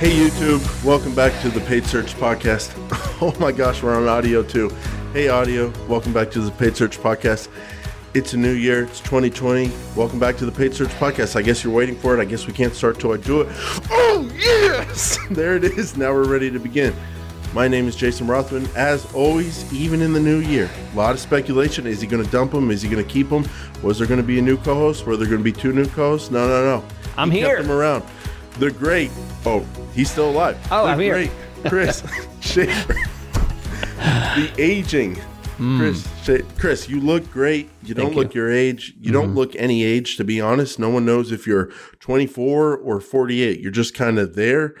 Hey YouTube, welcome back to the Paid Search Podcast. Oh my gosh, we're on audio too. Hey audio, welcome back to the Paid Search Podcast. It's a new year, it's 2020. Welcome back to the Paid Search Podcast. I guess you're waiting for it. I guess we can't start till I do it. Oh yes! There it is. Now we're ready to begin. My name is Jason Rothman. As always, even in the new year, a lot of speculation. Is he going to dump him? Is he going to keep him? Was there going to be a new co-host? Were there going to be two new co-hosts? No, no, no. I'm He here. Kept him around. The great. Oh, he's still alive. Oh, I'm here. great Chris Schaefer. the aging. Hmm. Chris, Chris, you look great. You don't Thank look you. your age. You Mm-hmm. don't look any age, to be honest. No one knows if you're 24 or 48. You're just kind of there,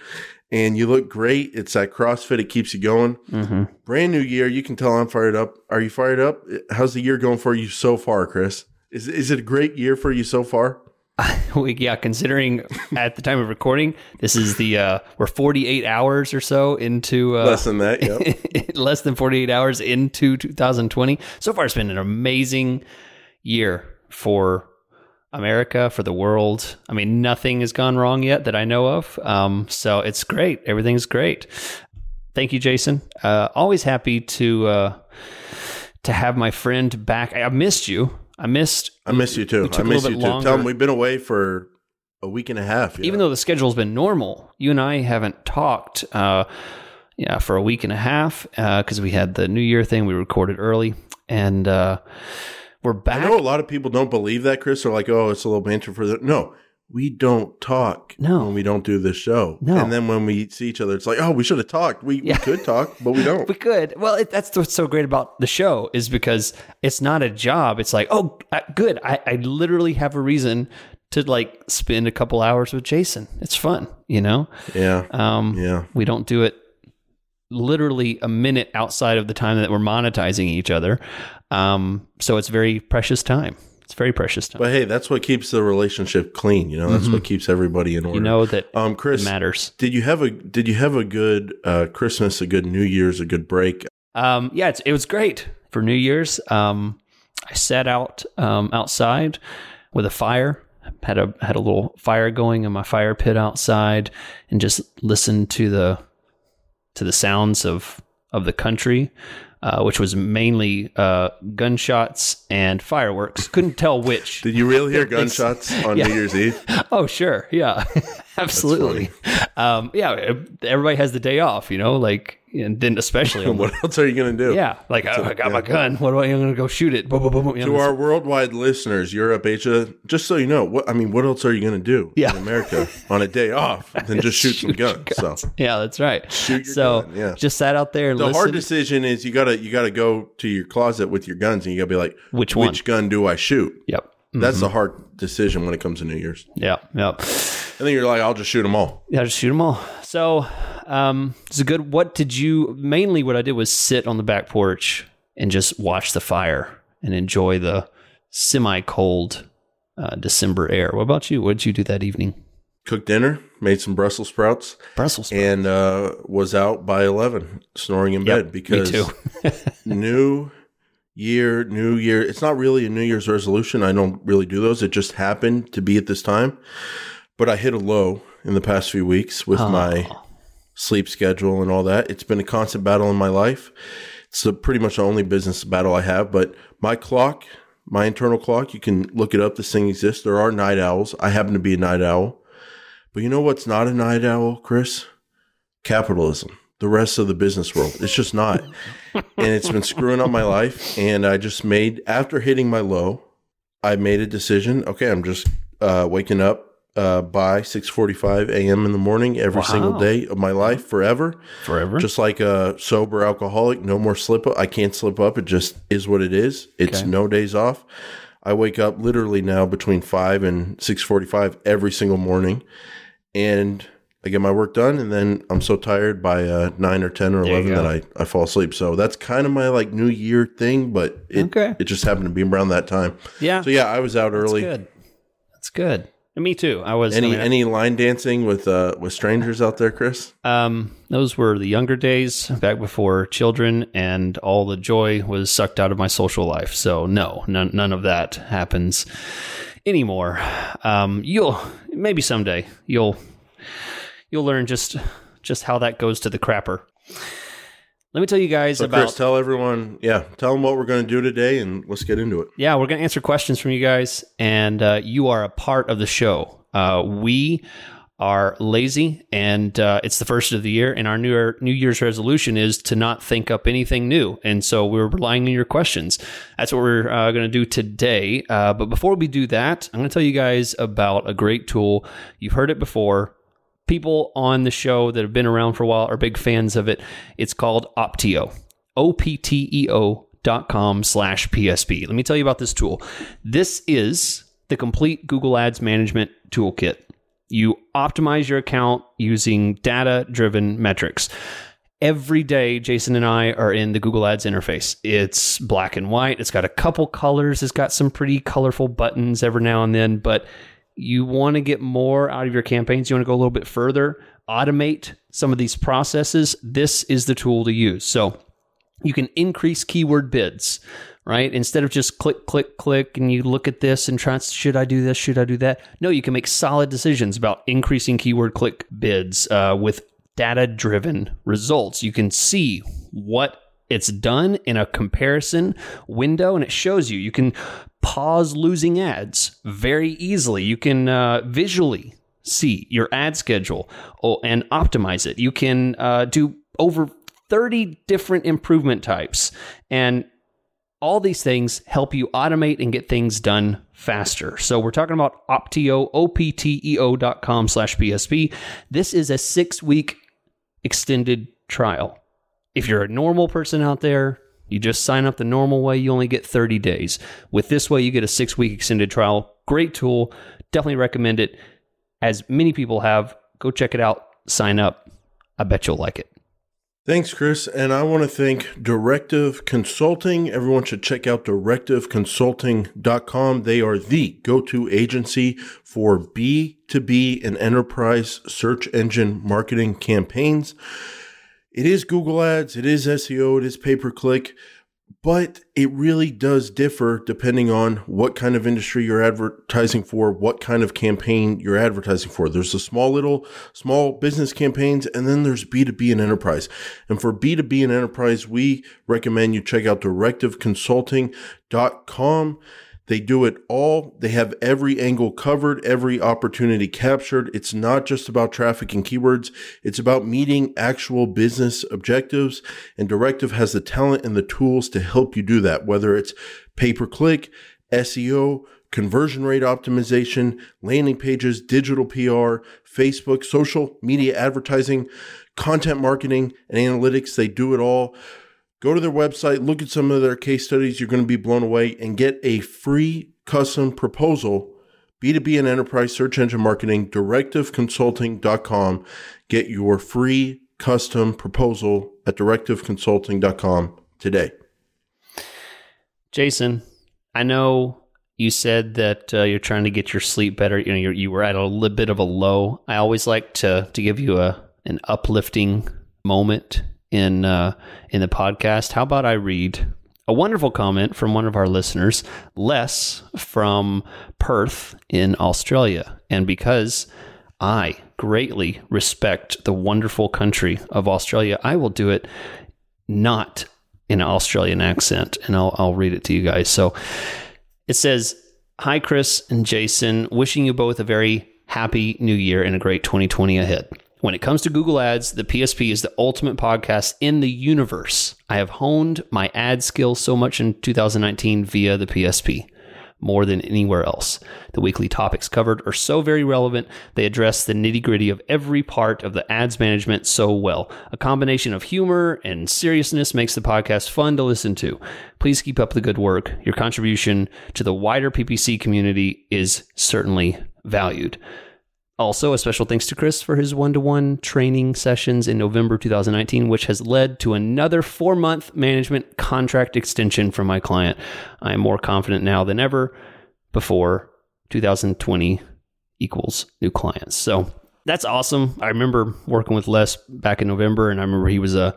and you look great. It's that CrossFit. It keeps you going. Mm-hmm. Brand new year. You can tell I'm fired up. Are you fired up? How's the year going for you so far, Chris? Is is it a great year for you so far? We, yeah, considering at the time of recording, this is the uh, we're 48 hours or so into uh, Less than that. Yep. less than 48 hours into 2020. So far, it's been an amazing year for America, for the world. I mean, nothing has gone wrong yet that I know of. Um, so it's great. Everything's great. Thank you, Jason. Uh, always happy to uh, to have my friend back. I missed you. I missed I miss you too. I miss you too. Tell them we've been away for a week and a half. even know? though the schedule's been normal, you and I haven't talked. Uh, yeah, for a week and a half because we had the New Year thing. We recorded early, and uh, we're back. I know a lot of people don't believe that, Chris. They're like, "Oh, it's a little banter for the." No, we don't talk No. when we don't do this show. No. and then when we see each other, it's like, "Oh, we should have talked. We, Yeah. we could talk, but we don't." we could. Well, it, that's what's so great about the show is because it's not a job. It's like, oh, uh, good. I, I literally have a reason to like spend a couple hours with Jason. It's fun, you know. yeah, Um, yeah. We don't do it literally a minute outside of the time that we're monetizing each other. Um, so it's very precious time. It's very precious time. But hey, that's what keeps the relationship clean. You know, that's what keeps everybody in order. Mm-hmm. you know that um, it Chris, matters. did you have a did you have a good uh, Christmas, a good New Year's, a good break? Um, yeah, it's, it was great for New Year's. Um, I sat out um, outside with a fire. Had a had a little fire going in my fire pit outside, and just listened to the to the sounds of of the country, uh, which was mainly uh, gunshots and fireworks. Couldn't tell which. Did you really hear gunshots on Yeah. New Year's Eve? Oh, sure. Yeah, absolutely. Um, yeah, everybody has the day off, you know, like, and then especially on what else are you going to do? Yeah, like oh, I got my gun. What do I? I'm gonna go shoot it. Boom, boom, boom. To our worldwide listeners, Europe, Asia, just so you know, what I mean, what else are you going to do Yeah. in America on a day off than just shoot, some your guns? So yeah, that's right. Shoot your so gun, yeah. just sat out there and the listened. hard decision is you gotta you gotta go to your closet with your guns and you gotta be like, Which one? Which gun do I shoot? Yep. That's mm-hmm. the hard decision when it comes to New Year's. Yeah. Yep. And then you're like, I'll just shoot them all. Yeah, just shoot them all. So, um, it's a good. What did you? Mainly, what I did was sit on the back porch and just watch the fire and enjoy the semi-cold uh, December air. What about you? What did you do that evening? Cooked dinner, made some Brussels sprouts, Brussels. sprouts. and uh, was out by eleven, snoring in bed Me because new year, new year. It's not really a New Year's resolution. I don't really do those. It just happened to be at this time. But I hit a low in the past few weeks with my sleep schedule and all that. It's been a constant battle in my life. It's a, pretty much the only business battle I have. But my clock, my internal clock, you can look it up. This thing exists. There are night owls. I happen to be a night owl. But you know what's not a night owl, Chris? Capitalism. The rest of the business world. It's just not. and it's been screwing up my life. And I just made, after hitting my low, I made a decision. Okay, I'm just uh, waking up uh, by 6:45 a.m. in the morning every single day of my life forever. Forever. Just like a sober alcoholic, no more slip up. I can't slip up. It just is what it is. It's Okay. no days off. I wake up literally now between 5 and 6:45 every single morning and I get my work done and then I'm so tired by uh, 9 or 10 or 11 that I, I fall asleep. So that's kind of my like new year thing, but it Okay. it just happened to be around that time. yeah. So yeah, I was out That's early. good. That's good. Me too. I was. I Any mean, any line dancing with uh with strangers out there, Chris? Um, those were the younger days back before children, and all the joy was sucked out of my social life. So no, none, none of that happens anymore. Um, you'll maybe someday you'll you'll learn just just how that goes to the crapper. Let me tell you guys So, about Chris, tell everyone, yeah, tell them what we're going to do today, and let's get into it. yeah, we're going to answer questions from you guys, and uh, you are a part of the show. Uh, we are lazy, and uh, it's the first of the year, and our new New Year's resolution is to not think up anything new, and so we're relying on your questions. That's what we're uh, going to do today. Uh, but before we do that, I'm going to tell you guys about a great tool. You've heard it before. People on the show that have been around for a while are big fans of it. It's called Opteo. O P T E O dot com slash PSP. Let me tell you about this tool. This is the complete Google Ads management toolkit. You optimize your account using data driven metrics. Every day, Jason and I are in the Google Ads interface. It's black and white. It's got a couple colors. It's got some pretty colorful buttons every now and then, but you want to get more out of your campaigns. You want to go a little bit further, automate some of these processes. This is the tool to use. So, you can increase keyword bids, right? Instead of just click, click, click, and you look at this and try, should I do this? Should I do that? No, you can make solid decisions about increasing keyword click bids uh, with data driven results. You can see what it's done in a comparison window and it shows you. You can pause losing ads very easily. You can uh, visually see your ad schedule and optimize it. You can uh, do over 30 different improvement types. And all these things help you automate and get things done faster. So we're talking about Opteo, O-P-T-E-O dot com slash PSP. This is a six week extended trial. If you're a normal person out there, you just sign up the normal way, you only get 30 days. With this way, you get a six week extended trial. Great tool. Definitely recommend it. As many people have, go check it out, sign up. I bet you'll like it. Thanks, Chris. And I want to thank Directive Consulting. Everyone should check out directiveconsulting.com. They are the go to agency for B2B and enterprise search engine marketing campaigns. It is Google Ads, it is SEO, it is pay per click, but it really does differ depending on what kind of industry you're advertising for, what kind of campaign you're advertising for. There's the small little small business campaigns and then there's B2B and enterprise. And for B2B and enterprise, we recommend you check out directiveconsulting.com. They do it all. They have every angle covered, every opportunity captured. It's not just about traffic and keywords. It's about meeting actual business objectives. And Directive has the talent and the tools to help you do that, whether it's pay per click, SEO, conversion rate optimization, landing pages, digital PR, Facebook, social media advertising, content marketing, and analytics. They do it all. Go to their website, look at some of their case studies. You're going to be blown away and get a free custom proposal. B2B and enterprise search engine marketing, directiveconsulting.com. Get your free custom proposal at directiveconsulting.com today. Jason, I know you said that uh, you're trying to get your sleep better. You know, you you were at a little bit of a low. I always like to to give you a an uplifting moment in uh, in the podcast. How about I read a wonderful comment from one of our listeners, Les from Perth in Australia, and because I greatly respect the wonderful country of Australia, I will do it not in an Australian accent, and I'll I'll read it to you guys. So it says, "Hi, Chris and Jason, wishing you both a very happy New Year and a great 2020 ahead." When it comes to Google Ads, the PSP is the ultimate podcast in the universe. I have honed my ad skills so much in 2019 via the PSP, more than anywhere else. The weekly topics covered are so very relevant, they address the nitty gritty of every part of the ads management so well. A combination of humor and seriousness makes the podcast fun to listen to. Please keep up the good work. Your contribution to the wider PPC community is certainly valued. Also, a special thanks to Chris for his one to one training sessions in November 2019, which has led to another four month management contract extension from my client. I am more confident now than ever before 2020 equals new clients. So that's awesome. I remember working with Les back in November, and I remember he was uh,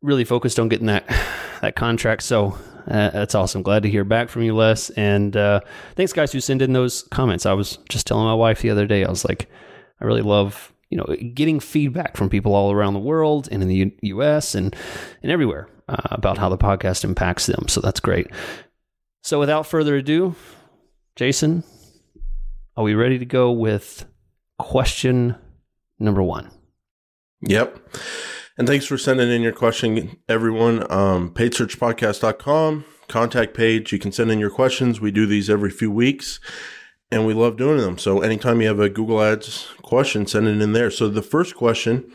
really focused on getting that, that contract. So uh, that's awesome. Glad to hear back from you, Les. And uh, thanks, guys, who send in those comments. I was just telling my wife the other day, I was like, I really love you know, getting feedback from people all around the world and in the U- U.S. and and everywhere uh, about how the podcast impacts them. So that's great. So without further ado, Jason, are we ready to go with question number one? Yep. And thanks for sending in your question, everyone. Um, paidsearchpodcast.com, contact page. You can send in your questions. We do these every few weeks and we love doing them. So anytime you have a Google Ads question, send it in there. So the first question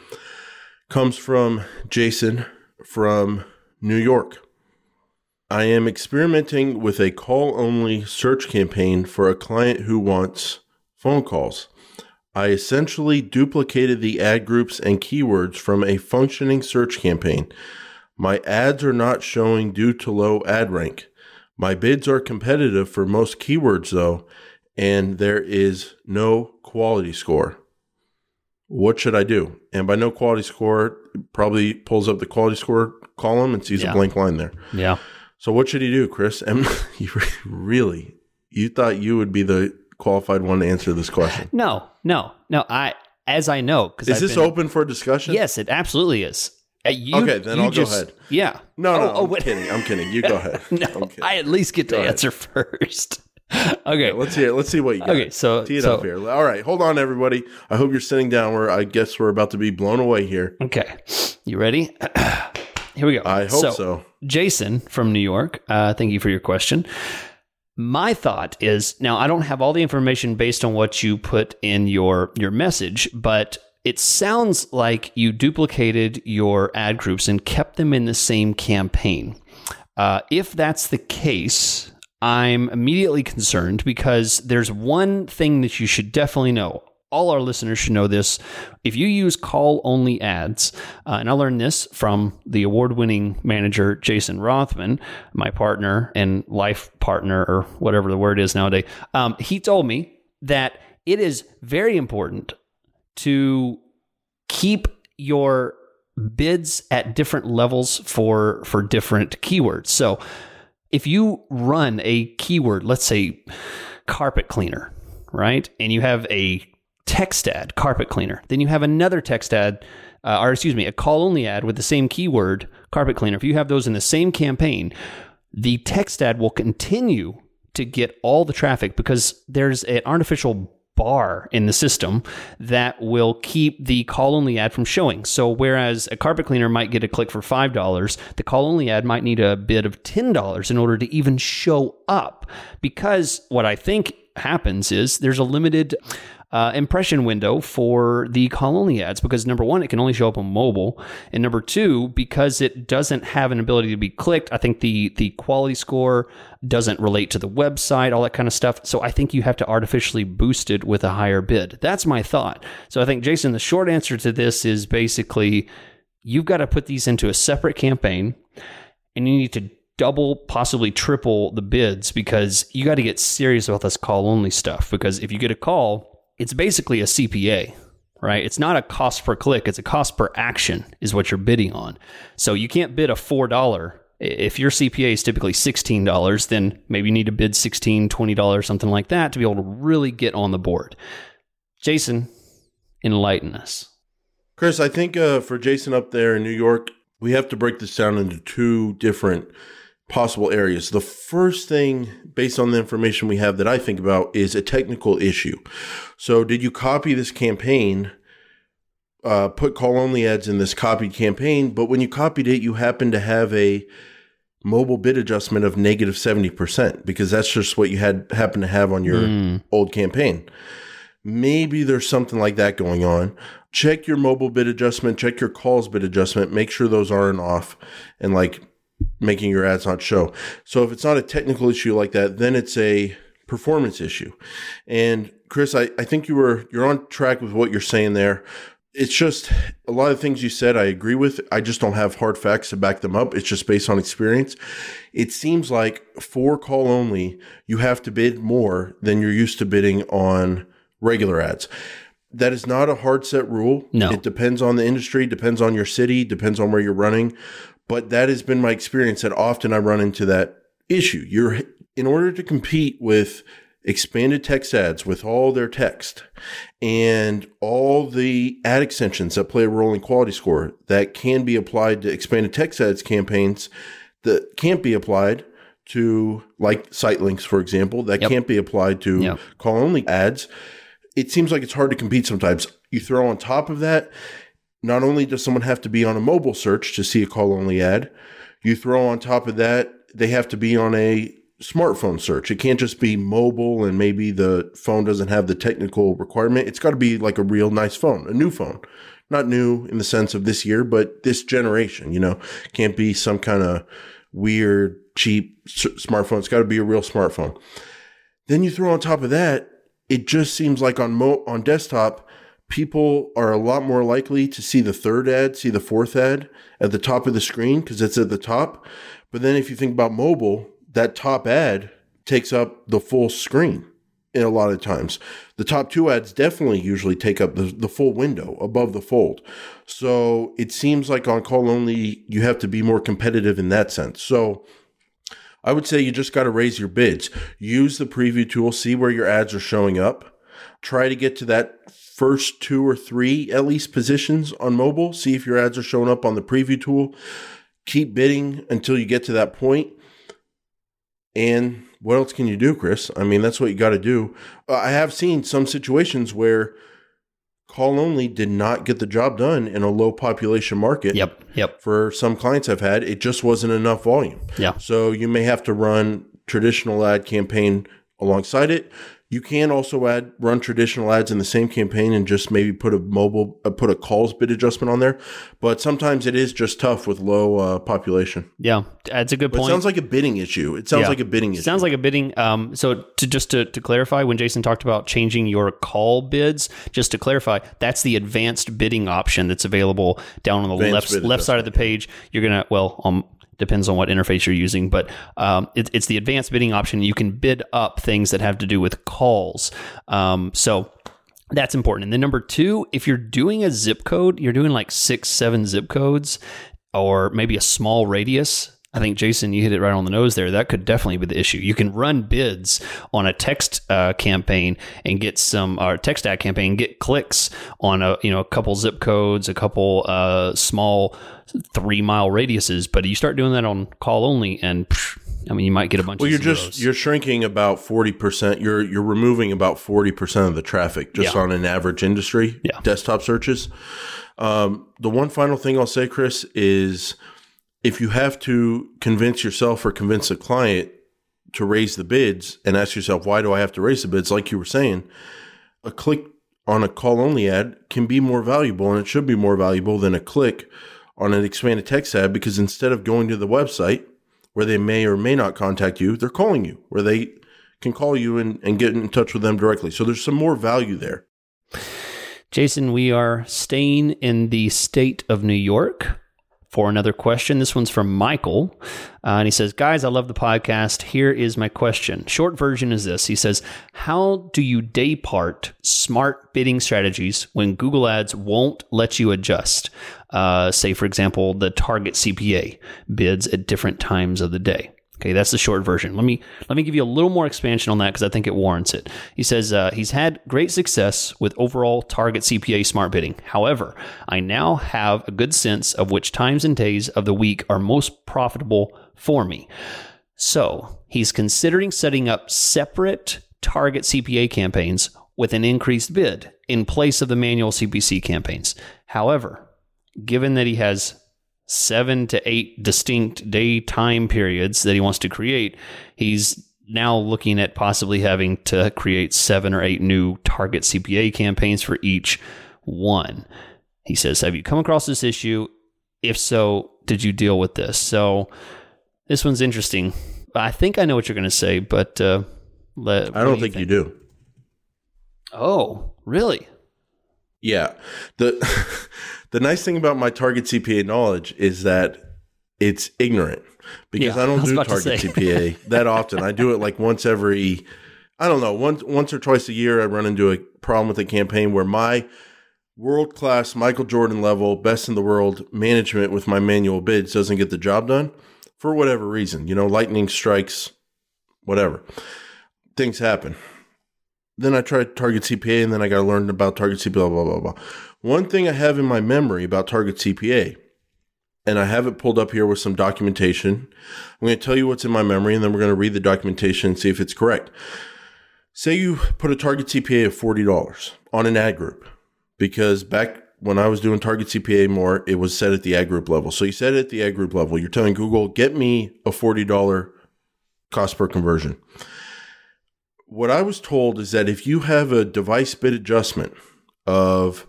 comes from Jason from New York. I am experimenting with a call only search campaign for a client who wants phone calls. I essentially duplicated the ad groups and keywords from a functioning search campaign. My ads are not showing due to low ad rank. My bids are competitive for most keywords though, and there is no quality score. What should I do? And by no quality score, probably pulls up the quality score column and sees Yeah. a blank line there. Yeah. So what should he do, Chris? And you really, you thought you would be the qualified one to answer this question? No, no, no. I, as I know, because Is this open for discussion? Yes, it absolutely is. Uh, you- Okay, then I'll go ahead. Yeah. No, no, Oh, oh, I'm wait. kidding. I'm kidding. You go ahead. No. I at least get to ahead. answer first. okay. Let's hear. Let's see what you got. Okay, so- tee it so- up here. All right, hold on, everybody. I hope you're sitting down. Where I guess we're about to be blown away here. Okay. You ready? Here we go. I hope so. Jason from New York, uh, thank you for your question. My thought is now I don't have all the information based on what you put in your your message, but it sounds like you duplicated your ad groups and kept them in the same campaign. Uh, if that's the case, I'm immediately concerned because there's one thing that you should definitely know. All our listeners should know this. If you use call only ads, uh, and I learned this from the award winning manager, Jason Rothman, my partner and life partner, or whatever the word is nowadays, um, he told me that it is very important to keep your bids at different levels for for different keywords. So if you run a keyword, let's say carpet cleaner, right? And you have a text ad, carpet cleaner. Then you have another text ad, uh, or excuse me, a call only ad with the same keyword, carpet cleaner. If you have those in the same campaign, the text ad will continue to get all the traffic because there's an artificial bar in the system that will keep the call only ad from showing. So whereas a carpet cleaner might get a click for $5, the call only ad might need a bid of $10 in order to even show up. Because what I think happens is there's a limited uh, impression window for the call only ads because number one, it can only show up on mobile, and number two, because it doesn't have an ability to be clicked. I think the the quality score doesn't relate to the website, all that kind of stuff. So I think you have to artificially boost it with a higher bid. That's my thought. So I think Jason, the short answer to this is basically you've got to put these into a separate campaign, and you need to double, possibly triple the bids because you got to get serious about this call only stuff. Because if you get a call, it's basically a CPA, right? It's not a cost per click, it's a cost per action, is what you're bidding on. So you can't bid a $4. If your CPA is typically $16, then maybe you need to bid $16, $20, something like that to be able to really get on the board. Jason, enlighten us. Chris, I think uh, for Jason up there in New York, we have to break this down into two different possible areas. The first thing, based on the information we have that I think about, is a technical issue. So, did you copy this campaign, uh, put call only ads in this copied campaign, but when you copied it, you happen to have a mobile bid adjustment of negative 70% because that's just what you had happen to have on your old campaign. Maybe there's something like that going on. Check your mobile bid adjustment, check your calls bid adjustment, make sure those aren't off and like making your ads not show. So if it's not a technical issue like that, then it's a performance issue. And Chris, I, I think you were you're on track with what you're saying there. It's just a lot of things you said I agree with. I just don't have hard facts to back them up. It's just based on experience. It seems like for call only, you have to bid more than you're used to bidding on regular ads. That is not a hard set rule. No. It depends on the industry, depends on your city, depends on where you're running. But that has been my experience that often I run into that issue. You're in order to compete with expanded text ads with all their text and all the ad extensions that play a role in quality score that can be applied to expanded text ads campaigns that can't be applied to like site links, for example, that Yep. can't be applied to Yep. call only ads. It seems like it's hard to compete sometimes. You throw on top of that, not only does someone have to be on a mobile search to see a call only ad, you throw on top of that, they have to be on a smartphone search. It can't just be mobile and maybe the phone doesn't have the technical requirement. It's got to be like a real nice phone, a new phone. Not new in the sense of this year, but this generation, you know, can't be some kind of weird, cheap s- smartphone. It's got to be a real smartphone. Then you throw on top of that, it just seems like on mo- on desktop, people are a lot more likely to see the third ad, see the fourth ad at the top of the screen because it's at the top. But then if you think about mobile, that top ad takes up the full screen in a lot of times. The top two ads definitely usually take up the, the full window above the fold. So it seems like on call only, you have to be more competitive in that sense. So I would say you just got to raise your bids. Use the preview tool, see where your ads are showing up. Try to get to that first two or three at least positions on mobile. See if your ads are showing up on the preview tool. Keep bidding until you get to that point. And what else can you do, Chris? I mean, that's what you got to do. Uh, I have seen some situations where call only did not get the job done in a low population market Yep. Yep. for some clients I've had, it just wasn't enough volume. Yeah. So you may have to run traditional ad campaign alongside it. You can also add run traditional ads in the same campaign and just maybe put a mobile uh, put a calls bid adjustment on there. But sometimes it is just tough with low uh, population. Yeah. That's a good But it point. sounds like a bidding issue. It sounds Yeah. like a bidding issue. Sounds like a bidding. Um, so to just to, to clarify, when Jason talked about changing your call bids, just to clarify, that's the advanced bidding option that's available down on the Advanced left left side of the page. You're gonna well, um, depends on what interface you're using, but um, it, it's the advanced bidding option. You can bid up things that have to do with calls. Um, so. That's important. And then number two, if you're doing a zip code, you're doing like six, seven zip codes, or maybe a small radius. I think Jason, you hit it right on the nose there. That could definitely be the issue. You can run bids on a text uh, campaign and get some, or text ad campaign, get clicks on a you know a couple zip codes, a couple uh, small three mile radiuses. But you start doing that on call only, and psh, I mean, you might get a bunch. Of Well, you're just you're shrinking about forty percent. You're you're removing about forty percent of the traffic just Yeah. on an average industry Yeah. desktop searches. Um, the one final thing I'll say, Chris, is if you have to convince yourself or convince a client to raise the bids and ask yourself, why do I have to raise the bids? Like you were saying, a click on a call only ad can be more valuable and it should be more valuable than a click on an expanded text ad because instead of going to the website where they may or may not contact you, they're calling you where they can call you and, and get in touch with them directly. So there's some more value there. Jason, we are staying in the state of New York for another question. This one's from Michael. Uh, and he says, Guys, I love the podcast. Here is my question. Short version is this He says, How do you day part smart bidding strategies when Google Ads won't let you adjust? Uh, say, for example, the target CPA bids at different times of the day. Okay, that's the short version. Let me let me give you a little more expansion on that because I think it warrants it. He says uh, he's had great success with overall target CPA smart bidding. However, I now have a good sense of which times and days of the week are most profitable for me. So he's considering setting up separate target CPA campaigns with an increased bid in place of the manual CPC campaigns. However, given that he has seven to eight distinct day time periods that he wants to create, he's now looking at possibly having to create seven or eight new target CPA campaigns for each one. He says, Have you come across this issue? If so, did you deal with this? So this one's interesting. I think I know what you're going to say, but uh, let, I don't think you do. Oh, really? Yeah. The the nice thing about my target CPA knowledge is that it's ignorant because Yeah, I don't do target. CPA that often. I do it like once every I don't know, once once or twice a year I run into a problem with a campaign where my world class Michael Jordan level best in the world management with my manual bids doesn't get the job done for whatever reason. You know, lightning strikes whatever. Things happen. then I tried Target CPA, and then I got to learn about Target CPA, blah, blah, blah, blah. One thing I have in my memory about Target CPA, and I have it pulled up here with some documentation. I'm going to tell you what's in my memory, and then we're going to read the documentation and see if it's correct. Say you put a Target CPA of $40 on an ad group, because back when I was doing Target CPA more, it was set at the ad group level. So you set it at the ad group level. You're telling Google, get me a $40 cost per conversion. What I was told is that if you have a device bid adjustment of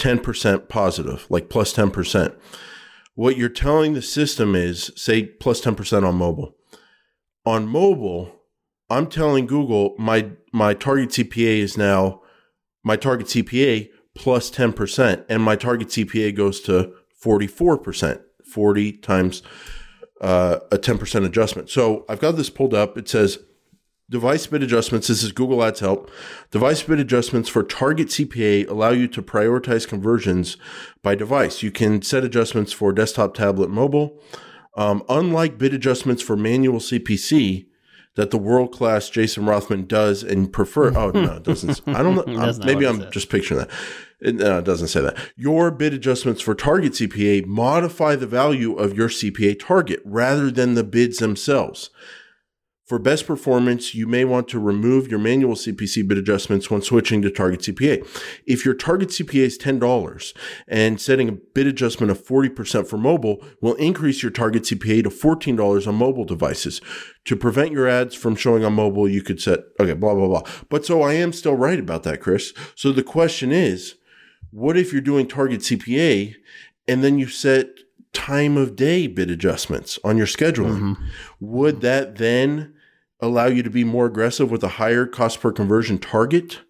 10% positive, like plus 10%, what you're telling the system is say plus 10% on mobile. On mobile, I'm telling Google my my target CPA is now my target CPA plus 10% and my target CPA goes to 44%, 40 times uh, a 10% adjustment. So I've got this pulled up. It says device bid adjustments. This is Google Ads help. Device bid adjustments for target CPA allow you to prioritize conversions by device. You can set adjustments for desktop, tablet, mobile. Um, unlike bid adjustments for manual CPC, that the world class Jason Rothman does and prefer. Oh no, it doesn't. I don't know. maybe I'm just picturing that. It, no, it doesn't say that. Your bid adjustments for target CPA modify the value of your CPA target rather than the bids themselves. For best performance, you may want to remove your manual CPC bid adjustments when switching to target CPA. If your target CPA is $10 and setting a bid adjustment of 40% for mobile will increase your target CPA to $14 on mobile devices. To prevent your ads from showing on mobile, you could set, okay, blah, blah, blah. But so I am still right about that, Chris. So the question is, what if you're doing target CPA and then you set time of day bid adjustments on your scheduling? Mm-hmm. Would that then allow you to be more aggressive with a higher cost per conversion target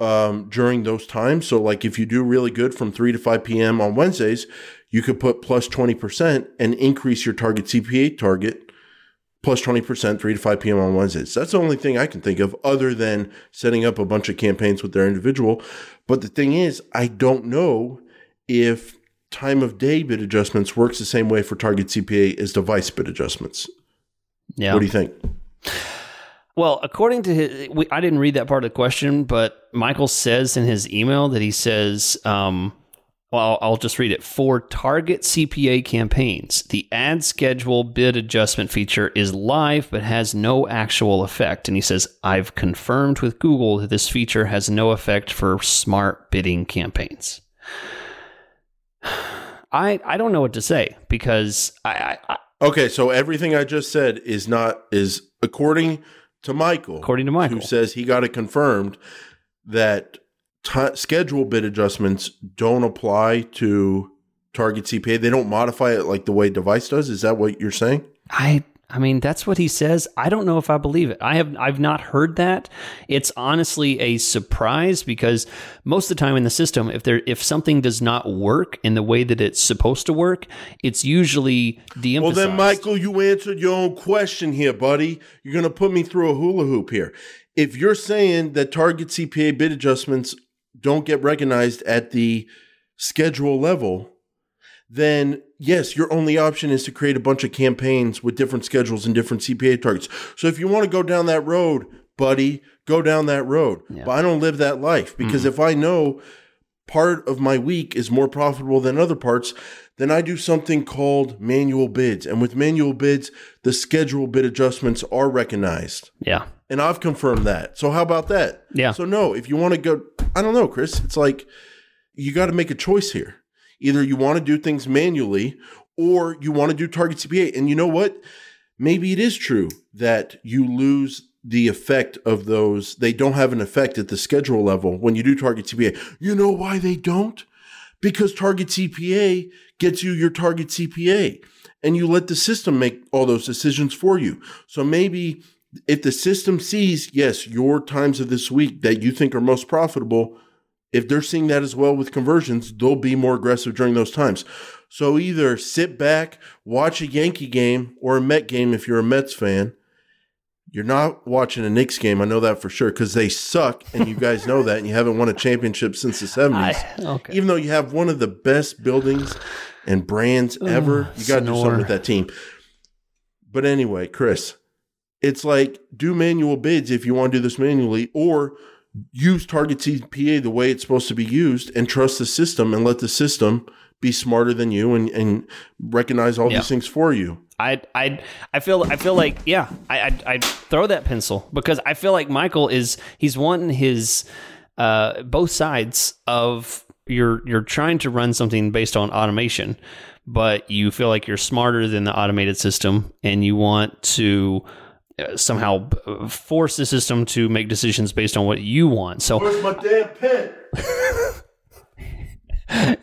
um, during those times. So, like if you do really good from 3 to 5 p.m. on Wednesdays, you could put plus 20% and increase your target CPA target plus 20% 3 to 5 p.m. on Wednesdays. That's the only thing I can think of other than setting up a bunch of campaigns with their individual. But the thing is, I don't know if time of day bid adjustments works the same way for target CPA as device bid adjustments. Yeah. What do you think? Well, according to his, we, I didn't read that part of the question, but Michael says in his email that he says, um, well, I'll just read it. For target CPA campaigns, the ad schedule bid adjustment feature is live but has no actual effect. And he says, I've confirmed with Google that this feature has no effect for smart bidding campaigns. I, I don't know what to say because I, I Okay, so everything I just said is not is according to Michael. According to Michael, who says he got it confirmed that t- schedule bid adjustments don't apply to target CPA. They don't modify it like the way device does. Is that what you're saying? I I mean, that's what he says. I don't know if I believe it. I have I've not heard that. It's honestly a surprise because most of the time in the system, if there if something does not work in the way that it's supposed to work, it's usually de-emphasized. Well, then, Michael, you answered your own question here, buddy. You're going to put me through a hula hoop here. If you're saying that target CPA bid adjustments don't get recognized at the schedule level, then yes, your only option is to create a bunch of campaigns with different schedules and different CPA targets. So if you want to go down that road, buddy, go down that road. Yeah. But I don't live that life because mm-hmm. if I know part of my week is more profitable than other parts, then I do something called manual bids. And with manual bids, the schedule bid adjustments are recognized. Yeah. And I've confirmed that. So how about that? Yeah. So no, if you want to go, I don't know, Chris, it's like you got to make a choice here. Either you want to do things manually or you want to do target CPA. And you know what? Maybe it is true that you lose the effect of those. They don't have an effect at the schedule level when you do target CPA. You know why they don't? Because target CPA gets you your target CPA and you let the system make all those decisions for you. So maybe if the system sees, yes, your times of this week that you think are most profitable, if they're seeing that as well with conversions, they'll be more aggressive during those times. So either sit back, watch a Yankee game or a Met game if you're a Mets fan. You're not watching a Knicks game. I know that for sure because they suck, and you guys know that, and you haven't won a championship since the 70s. I, okay. Even though you have one of the best buildings and brands ever, you got to do something with that team. But anyway, Chris, it's like do manual bids if you want to do this manually, or use target CPA the way it's supposed to be used and trust the system and let the system be smarter than you and, and recognize all Yeah. these things for you. I I I feel I feel like yeah I I I'd throw that pencil because I feel like Michael is he's wanting his uh both sides of you're you're trying to run something based on automation, but you feel like you're smarter than the automated system and you want to somehow uh, force the system to make decisions based on what you want. So Where's my damn pen?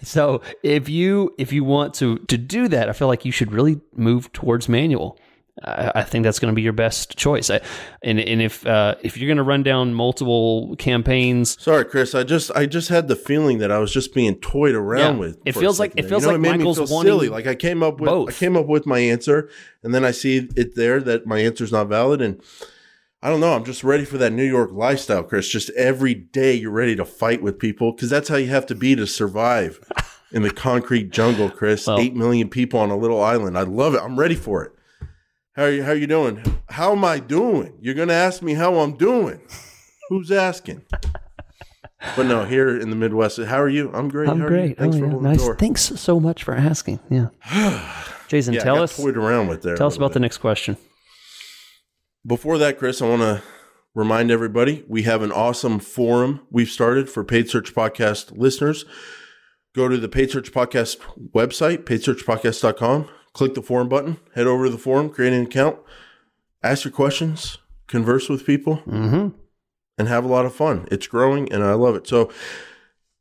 So if you if you want to to do that, I feel like you should really move towards manual. I, I think that's going to be your best choice. I, and and if uh, if you're going to run down multiple campaigns, Sorry, Chris. I just I just had the feeling that I was just being toyed around Yeah. with. It feels like- it feels you know, like it Michael's me feel silly. Like I came up with both. I came up with my answer, and then I see it there that my answer's not valid, and I don't know. I'm just ready for that New York lifestyle, Chris. Just every day you're ready to fight with people because that's how you have to be to survive in the concrete jungle, Chris. Well- Eight million people on a little island. I love it. I'm ready for it. How are you? How are you doing? How am I doing? You're gonna ask me how I'm doing. Who's asking? But no, here in the Midwest, how are you? I'm great. I'm How great. Thanks oh, for yeah. nice. Thanks so much for asking. Yeah, Jason, Yeah, tell us toyed around with there. tell us about the next question. Before that, Chris, I want to remind everybody we have an awesome forum we've started for Paid Search Podcast listeners. Go to the Paid Search Podcast website, paidsearchpodcast.com, click the forum button, head over to the forum, create an account, ask your questions, converse with people, hmm and have a lot of fun. It's growing and I love it. So,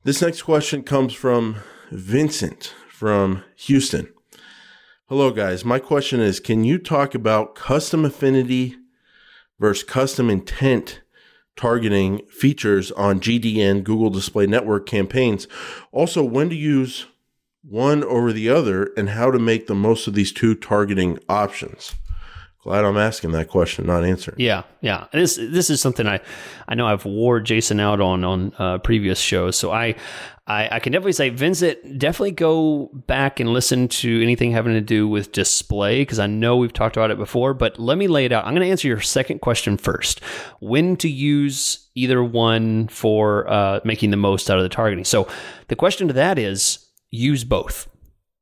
this next question comes from Vincent from Houston. Hello, guys. My question is Can you talk about custom affinity versus custom intent targeting features on GDN, Google Display Network campaigns? Also, when to use one over the other and how to make the most of these two targeting options? Glad I'm asking that question, not answering. Yeah, yeah. This this is something I I know I've wore Jason out on on uh, previous shows. So I, I I can definitely say Vincent definitely go back and listen to anything having to do with display because I know we've talked about it before. But let me lay it out. I'm going to answer your second question first. When to use either one for uh, making the most out of the targeting? So the question to that is use both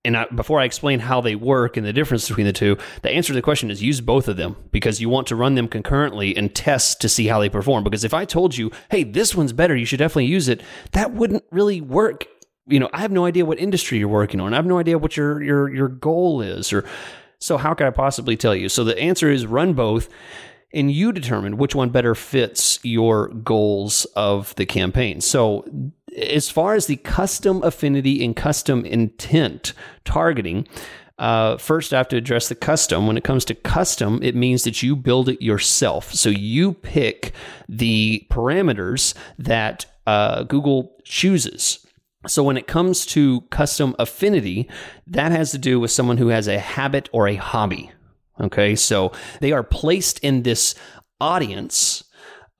and I, before I explain how they work and the difference between the two, the answer to the question is use both of them because you want to run them concurrently and test to see how they perform. Because if I told you, hey, this one's better, you should definitely use it, that wouldn't really work. You know, I have no idea what industry you're working on. I have no idea what your your your goal is, or so how could I possibly tell you? So the answer is run both and you determine which one better fits your goals of the campaign. So, as far as the custom affinity and custom intent targeting, uh, first I have to address the custom. When it comes to custom, it means that you build it yourself. So you pick the parameters that uh, Google chooses. So when it comes to custom affinity, that has to do with someone who has a habit or a hobby. Okay, so they are placed in this audience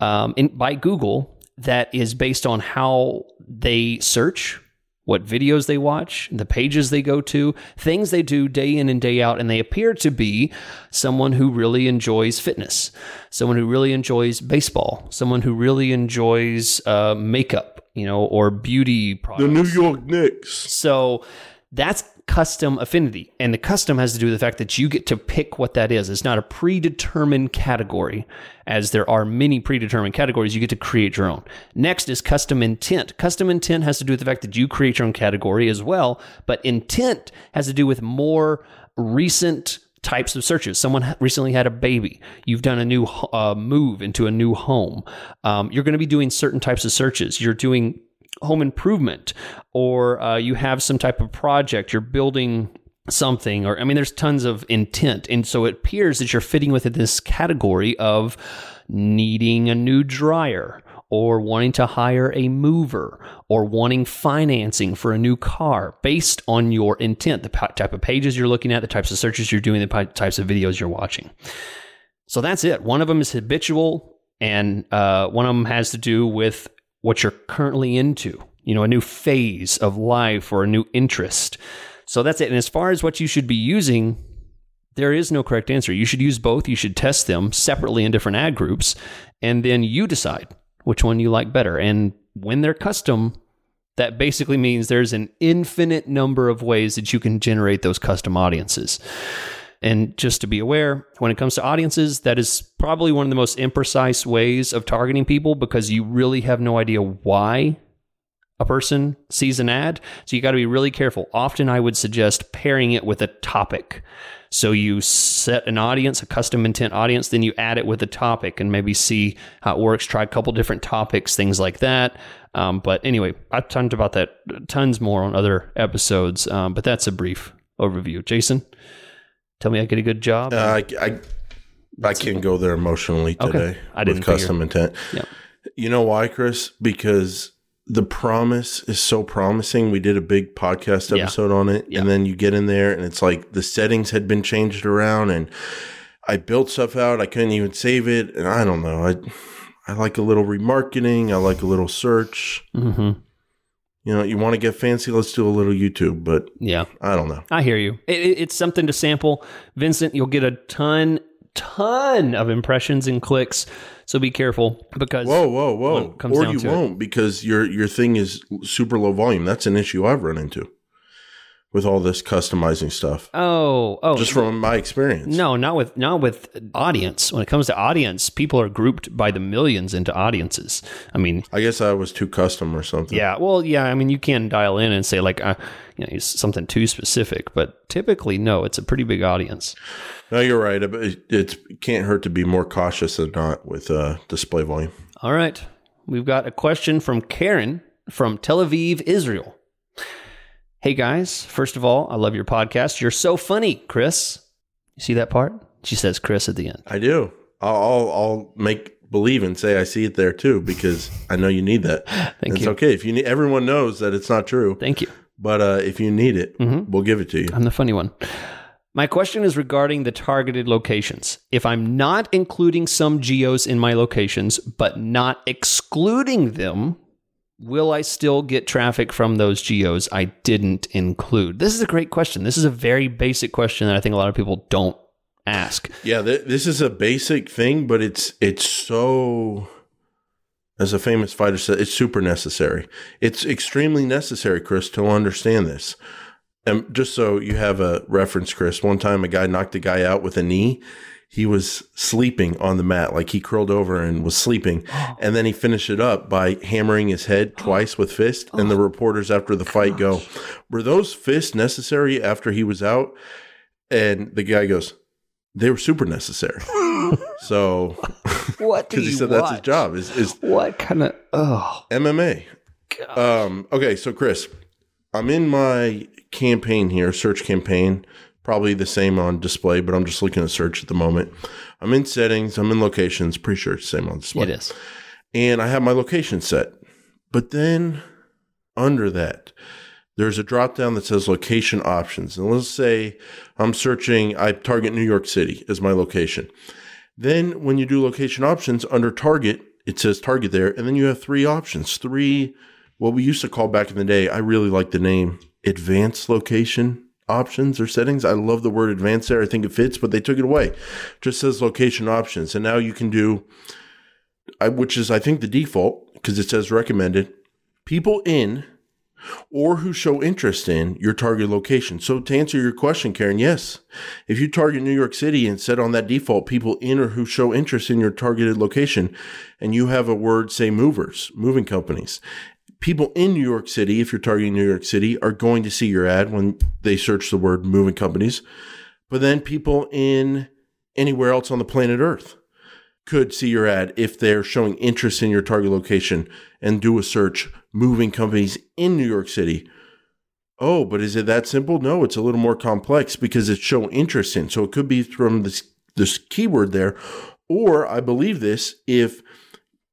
um, in, by Google that is based on how they search, what videos they watch, the pages they go to, things they do day in and day out. And they appear to be someone who really enjoys fitness, someone who really enjoys baseball, someone who really enjoys uh, makeup, you know, or beauty products. The New York Knicks. So that's custom affinity. And the custom has to do with the fact that you get to pick what that is. It's not a predetermined category, as there are many predetermined categories. You get to create your own. Next is custom intent. Custom intent has to do with the fact that you create your own category as well, but intent has to do with more recent types of searches. Someone recently had a baby. You've done a new uh, move into a new home. Um, you're going to be doing certain types of searches. You're doing home improvement, or uh, you have some type of project. You're building something, or I mean, there's tons of intent, and so it appears that you're fitting within this category of needing a new dryer or wanting to hire a mover or wanting financing for a new car based on your intent, the type of pages you're looking at, the types of searches you're doing, the types of videos you're watching. So that's it. One of them is habitual, and uh, one of them has to do with what you're currently into, you know, a new phase of life or a new interest. So that's it. And as far as what you should be using, there is no correct answer. You should use both. You should test them separately in different ad groups, and then you decide. which one you like better. And when they're custom, that basically means there's an infinite number of ways that you can generate those custom audiences. And just to be aware, when it comes to audiences, that is probably one of the most imprecise ways of targeting people because you really have no idea why a person sees an ad. So you got to be really careful. Often I would suggest pairing it with a topic. So you set an audience, a custom intent audience, then you add it with a topic and maybe see how it works. Try a couple different topics, things like that. Um, but anyway, I've talked about that tons more on other episodes. Um, but that's a brief overview. Jason, tell me I did a good job. Uh, I, I, I can't go there emotionally today Okay. I didn't with custom intent. Yeah. You know why, Chris? Because the promise is so promising. We did a big podcast Yeah. episode on it, Yeah. and then you get in there, and it's like the settings had been changed around, and I built stuff out. I couldn't even save it, and I don't know. I I like a little remarketing. I like a little search. hmm You know, you want to get fancy? Let's do a little YouTube, but Yeah. I don't know. I hear you. It, it- it's something to sample. Vincent, you'll get a ton, ton of impressions and clicks. So be careful because Whoa, whoa, whoa! comes Or you won't because your your thing is super low volume. That's an issue I've run into with all this customizing stuff. oh, oh, Just from my experience. no, not with not with audience. When it comes to audience, people are grouped by the millions into audiences. I mean, I guess I was too custom or something. yeah, well, yeah. I mean, you can dial in and say like, uh, you know, something too specific, but typically, no, it's a pretty big audience. No, you're right. It, it can't hurt to be more cautious than not with uh, display volume. All right. We've got a question from Karen from Tel Aviv, Israel. Hey guys, first of all, I love your podcast. You're so funny, Chris. You see that part? She says Chris at the end. I do. I'll, I'll, I'll make believe and say I see it there too because I know you need that. Thank it's you. okay if you need. Everyone knows that it's not true, Thank you. but uh, if you need it, Mhm. we'll give it to you. I'm the funny one. My question is regarding the targeted locations. If I'm not including some geos in my locations, but not excluding them, will I still get traffic from those geos I didn't include? This is a great question. This is a very basic question that I think a lot of people don't ask. Yeah, th- this is a basic thing, but it's it's so as a famous fighter said, it's super necessary. It's extremely necessary, Chris, to understand this. And just so you have a reference, Chris, one time a guy knocked a guy out with a knee. He was sleeping on the mat, like he curled over and was sleeping. And then he finished it up by hammering his head twice with fist. And the reporters after the fight go, Were those fists necessary after he was out? And the guy goes, They were super necessary. so, What because he said that's his job, is, is What kind of oh MMA. Um, okay, so Chris, I'm in my campaign here, search campaign, probably the same on display, but I'm just looking at search at the moment. I'm in settings, I'm in locations, pretty sure it's the same on display. it is. And I have my location set. But then under that, there's a drop down that says location options. And let's say I'm searching, I target New York City as my location. Then when you do location options under target, it says target there. And then you have three options, three, what we used to call back in the day. I really like the name advanced location options or settings. I love the word advanced there. I think it fits, but they took it away. Just says location options. And now you can do which is I think the default because it says recommended people in or who show interest in your target location. So to answer your question, Karen, yes, if you target New York City and set on that default people in or who show interest in your targeted location, and you have a word say movers, moving companies. People in New York City, if you're targeting New York City, are going to see your ad when they search the word moving companies. But then people in anywhere else on the planet Earth could see your ad if they're showing interest in your target location and do a search moving companies in New York City. Oh, but is it that simple? No, it's a little more complex because it's show interest in. So it could be from this this keyword there, or I believe this if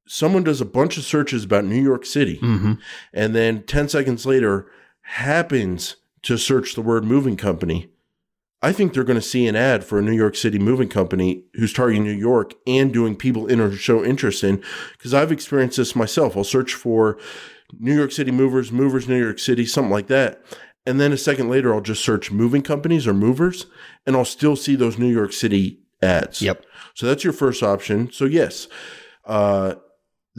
someone does a bunch of searches about New York City Mm-hmm. and then 10 seconds later happens to search the word moving company, I think they're going to see an ad for a New York City moving company who's targeting New York and doing people in or show interest in. Because I've experienced this myself. I'll search for New York City movers, movers, New York City, something like that. And then a second later, I'll just search moving companies or movers, and I'll still see those New York City ads. Yep. So that's your first option. So yes, uh,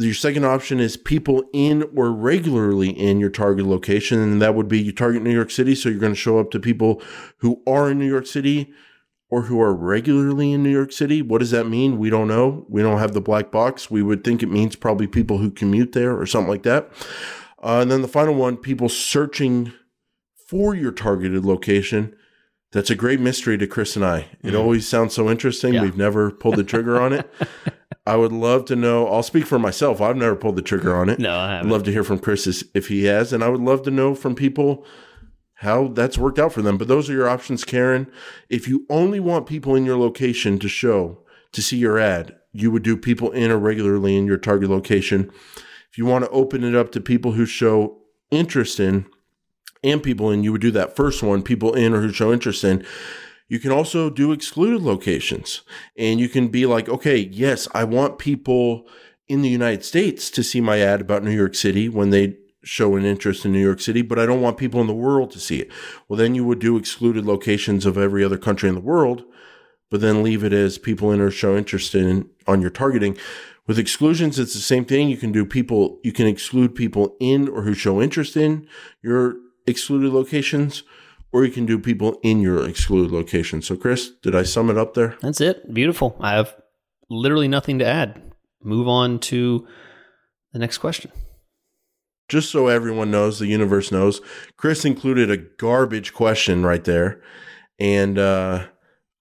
your second option is people in or regularly in your target location. And that would be you target New York City. So you're going to show up to people who are in New York City or who are regularly in New York City. What does that mean? We don't know. We don't have the black box. We would think it means probably people who commute there or something like that. Uh, and then the final one, people searching for your targeted location. That's a great mystery to Chris and I. It mm-hmm. always sounds so interesting. Yeah. We've never pulled the trigger on it. I would love to know. I'll speak for myself. I've never pulled the trigger on it. No, I haven't. I'd love to hear from Chris if he has, and I would love to know from people how that's worked out for them. But those are your options, Karen. If you only want people in your location to show to see your ad, you would do people in or regularly in your target location. If you want to open it up to people who show interest in and people in, you would do that first one, people in or who show interest in. You can also do excluded locations and you can be like, okay, yes, I want people in the United States to see my ad about New York City when they show an interest in New York City, but I don't want people in the world to see it. Well, then you would do excluded locations of every other country in the world, but then leave it as people in or show interest in on your targeting. With exclusions, it's the same thing. You can do people, you can exclude people in or who show interest in your excluded locations, or you can do people in your excluded location. So, Chris, did I sum it up there? That's it. Beautiful. I have literally nothing to add. Move on to the next question. Just so everyone knows, the universe knows, Chris included a garbage question right there. And uh,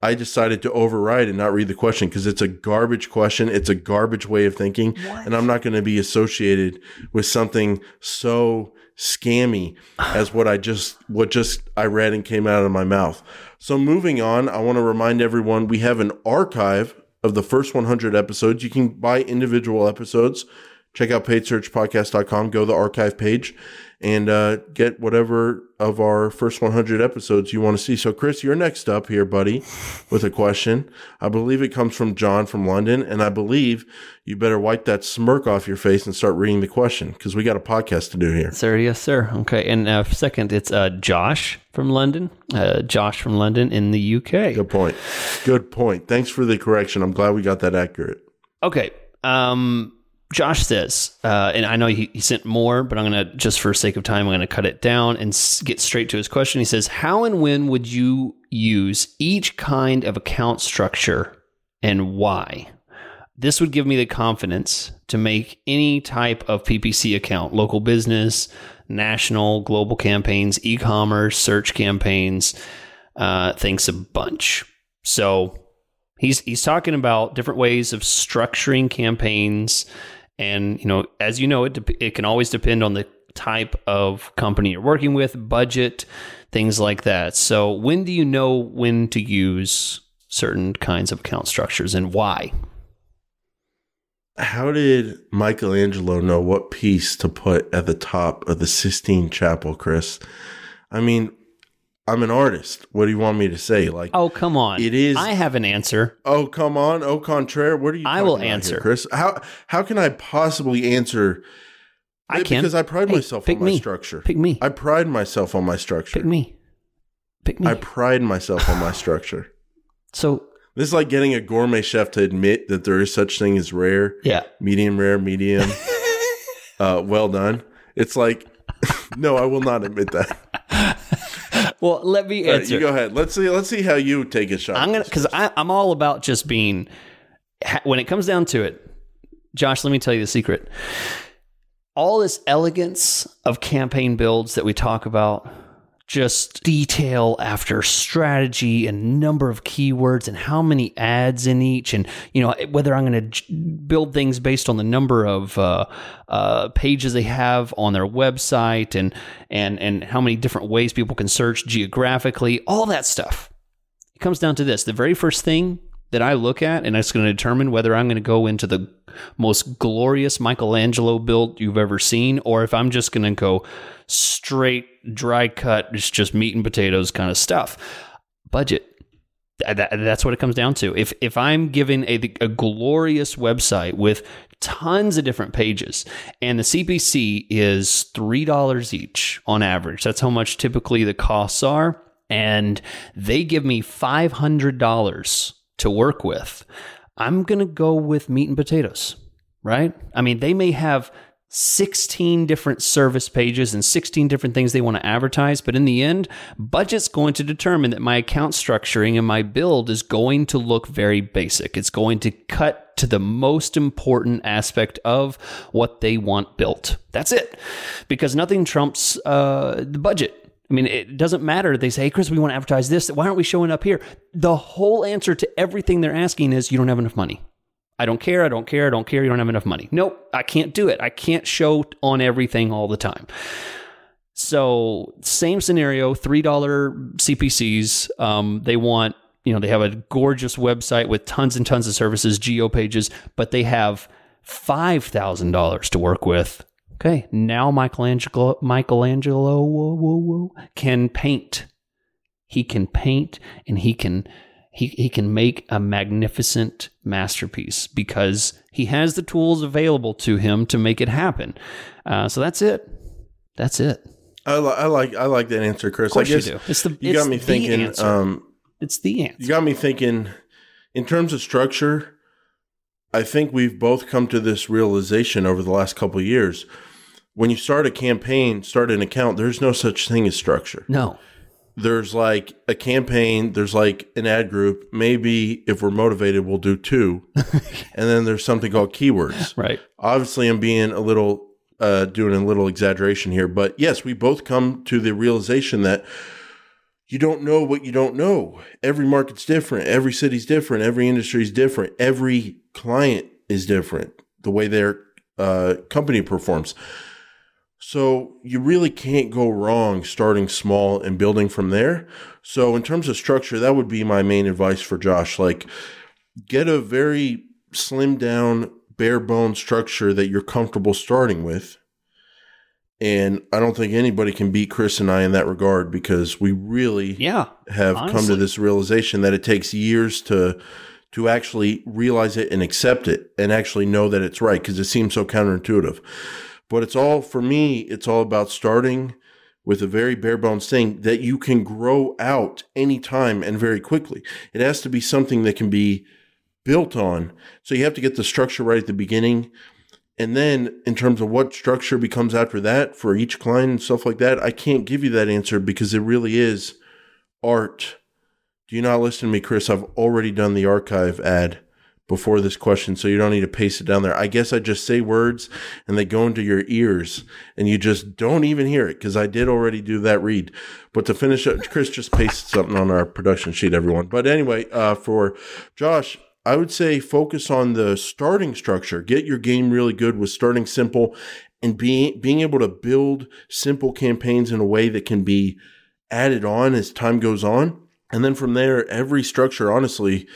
I decided to override and not read the question because it's a garbage question. It's a garbage way of thinking. What? And I'm not going to be associated with something so scammy as what I just what just I read and came out of my mouth. So moving on, I want to remind everyone we have an archive of the first 100 episodes. You can buy individual episodes. Check out paidsearchpodcast.com, go to the archive page and uh, get whatever of our first 100 episodes you want to see. So, Chris, you're next up here, buddy, with a question. I believe it comes from John from London, and I believe you better wipe that smirk off your face and start reading the question because we got a podcast to do here. Sir, yes, sir. Okay, and uh, second, it's uh, Josh from London. Uh, Josh from London in the UK. Good point. Good point. Thanks for the correction. I'm glad we got that accurate. Okay. Um, Josh says, uh, and I know he, he, sent more, but I'm going to, just for sake of time, I'm going to cut it down and get straight to his question. He says, How and when would you use each kind of account structure and why? This would give me the confidence to make any type of PPC account, local business, national, global campaigns, e commerce, search campaigns, uh, thanks a bunch. So he's, he's talking about different ways of structuring campaigns and you know, as you know, it de- it can always depend on the type of company you're working with, budget, things like that. So, when do you know when to use certain kinds of account structures and why? How did Michelangelo know what piece to put at the top of the Sistine Chapel, Chris? I mean, I'm an artist. What do you want me to say? Like, oh come on, it is. I have an answer. Oh come on, au contraire. What are you? I will answer, here, Chris. How how can I possibly answer? I can because I pride hey, myself on my me. structure. Pick me. I pride myself on my structure. Pick me. Pick me. I pride myself on my structure. So this is like getting a gourmet chef to admit that there is such thing as rare, yeah, medium rare, medium, uh, well done. It's like, no, I will not admit that. Well, let me answer. Right, you go ahead. Let's see. Let's see how you take a shot. I'm gonna because I'm all about just being. When it comes down to it, Josh, let me tell you the secret. All this elegance of campaign builds that we talk about just detail after strategy and number of keywords and how many ads in each and you know whether i'm going to build things based on the number of uh, uh, pages they have on their website and and and how many different ways people can search geographically all that stuff. It comes down to this. The very first thing that i look at and it's going to determine whether i'm going to go into the most glorious michelangelo build you've ever seen or if i'm just going to go straight dry cut, it's just meat and potatoes kind of stuff. Budget. That, that's what it comes down to. If if I'm giving a, a glorious website with tons of different pages, and the CPC is three dollars each on average, that's how much typically the costs are, and they give me five hundred dollars to work with, I'm gonna go with meat and potatoes right? I mean, they may have 16 different service pages and 16 different things they want to advertise. But in the end, budget's going to determine that my account structuring and my build is going to look very basic. It's going to cut to the most important aspect of what they want built. That's it. Because nothing trumps uh, the budget. I mean, it doesn't matter. They say, hey, Chris, we want to advertise this. Why aren't we showing up here? The whole answer to everything they're asking is you don't have enough money. I don't care. I don't care. I don't care. You don't have enough money. Nope, I can't do it. I can't show on everything all the time. So, same scenario, $3 CPCs. Um, they want, you know, they have a gorgeous website with tons and tons of services, geo pages, but they have $5,000 to work with. Okay, now Michelangelo, Michelangelo whoa, whoa, whoa, can paint. He can paint and he can he, he can make a magnificent masterpiece because he has the tools available to him to make it happen. Uh, so that's it. That's it. I, li- I like I like that answer, Chris. Of course you do. It's the you it's got me thinking. Um, it's the answer. you got me thinking. In terms of structure, I think we've both come to this realization over the last couple of years. When you start a campaign, start an account, there's no such thing as structure. no. There's like a campaign, there's like an ad group. Maybe if we're motivated, we'll do two. and then there's something called keywords. Right. Obviously, I'm being a little, uh, doing a little exaggeration here, but yes, we both come to the realization that you don't know what you don't know. Every market's different. Every city's different. Every industry's different. Every client is different. The way their uh, company performs. So you really can't go wrong starting small and building from there. So in terms of structure, that would be my main advice for Josh. Like get a very slim down, bare bone structure that you're comfortable starting with. And I don't think anybody can beat Chris and I in that regard because we really Yeah. have come to this realization that it takes years to to actually realize it and accept it and actually know that it's right because it seems so counterintuitive. But it's all for me, it's all about starting with a very bare bones thing that you can grow out anytime and very quickly. It has to be something that can be built on. So you have to get the structure right at the beginning. And then in terms of what structure becomes after that for each client and stuff like that, I can't give you that answer because it really is art. Do you not listen to me, Chris? I've already done the archive ad before this question, so you don't need to paste it down there. I guess I just say words and they go into your ears and you just don't even hear it because I did already do that read. But to finish up, Chris just pasted something on our production sheet, everyone. But anyway, uh, for Josh, I would say focus on the starting structure. Get your game really good with starting simple and being being able to build simple campaigns in a way that can be added on as time goes on. And then from there, every structure, honestly,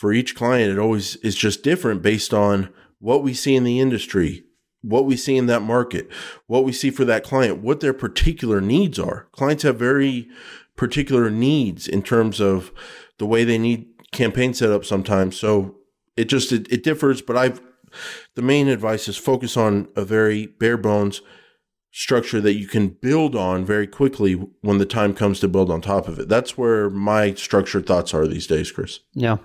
for each client, it always is just different based on what we see in the industry, what we see in that market, what we see for that client, what their particular needs are. Clients have very particular needs in terms of the way they need campaign set up sometimes. So it just it, it differs, but I've the main advice is focus on a very bare bones structure that you can build on very quickly when the time comes to build on top of it. That's where my structured thoughts are these days, Chris. Yeah.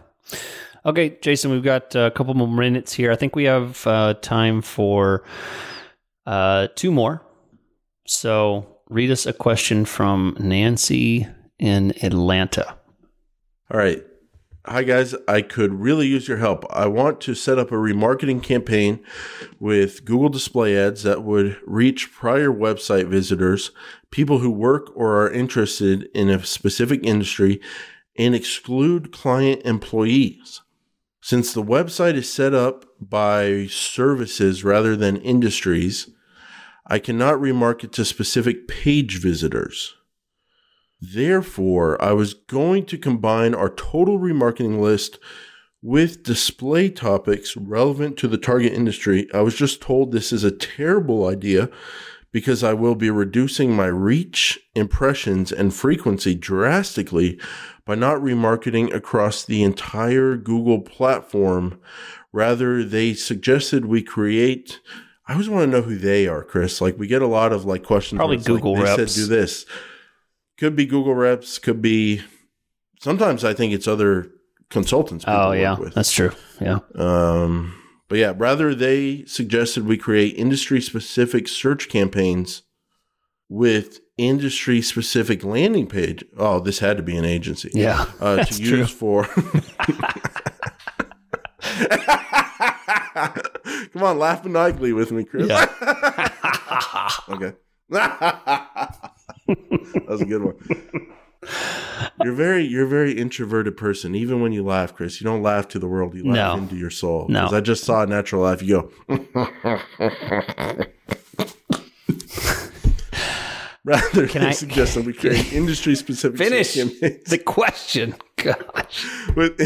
Okay, Jason, we've got a couple more minutes here. I think we have uh, time for uh, two more. So read us a question from Nancy in Atlanta. All right. Hi, guys. I could really use your help. I want to set up a remarketing campaign with Google display ads that would reach prior website visitors, people who work or are interested in a specific industry, and exclude client employees. Since the website is set up by services rather than industries, I cannot remarket to specific page visitors. Therefore, I was going to combine our total remarketing list with display topics relevant to the target industry. I was just told this is a terrible idea because I will be reducing my reach, impressions, and frequency drastically by not remarketing across the entire Google platform. Rather, they suggested we create. I always want to know who they are, Chris. Like we get a lot of like questions. Probably it's like, Google they reps. said do this. Could be Google reps. Could be. Sometimes I think it's other consultants. people Oh, yeah. with. That's true. Yeah. Um, But yeah, rather they suggested we create industry specific search campaigns with industry specific landing page. Oh, this had to be an agency. Yeah, Uh, to true. use for. Come on, laugh maniacally with me, Chris. Yeah. okay. that was a good one. You're very you're a very introverted person. Even when you laugh, Chris, you don't laugh to the world. You laugh No. into your soul. No. I just saw a natural laugh. You go. Rather, Can they I- suggest that we create industry specific Finish the question. Gosh. with,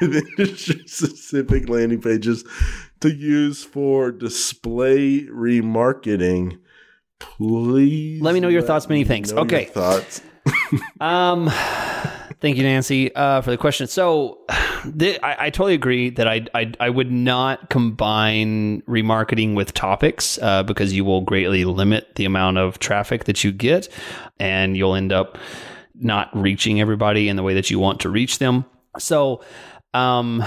with industry specific landing pages to use for display remarketing. Please Let me know your thoughts, many thanks. know your Okay. thoughts. Um, thank you, Nancy, uh, for the question. So, th- I, I totally agree that I, I I would not combine remarketing with topics uh, because you will greatly limit the amount of traffic that you get, and you'll end up not reaching everybody in the way that you want to reach them. So, um,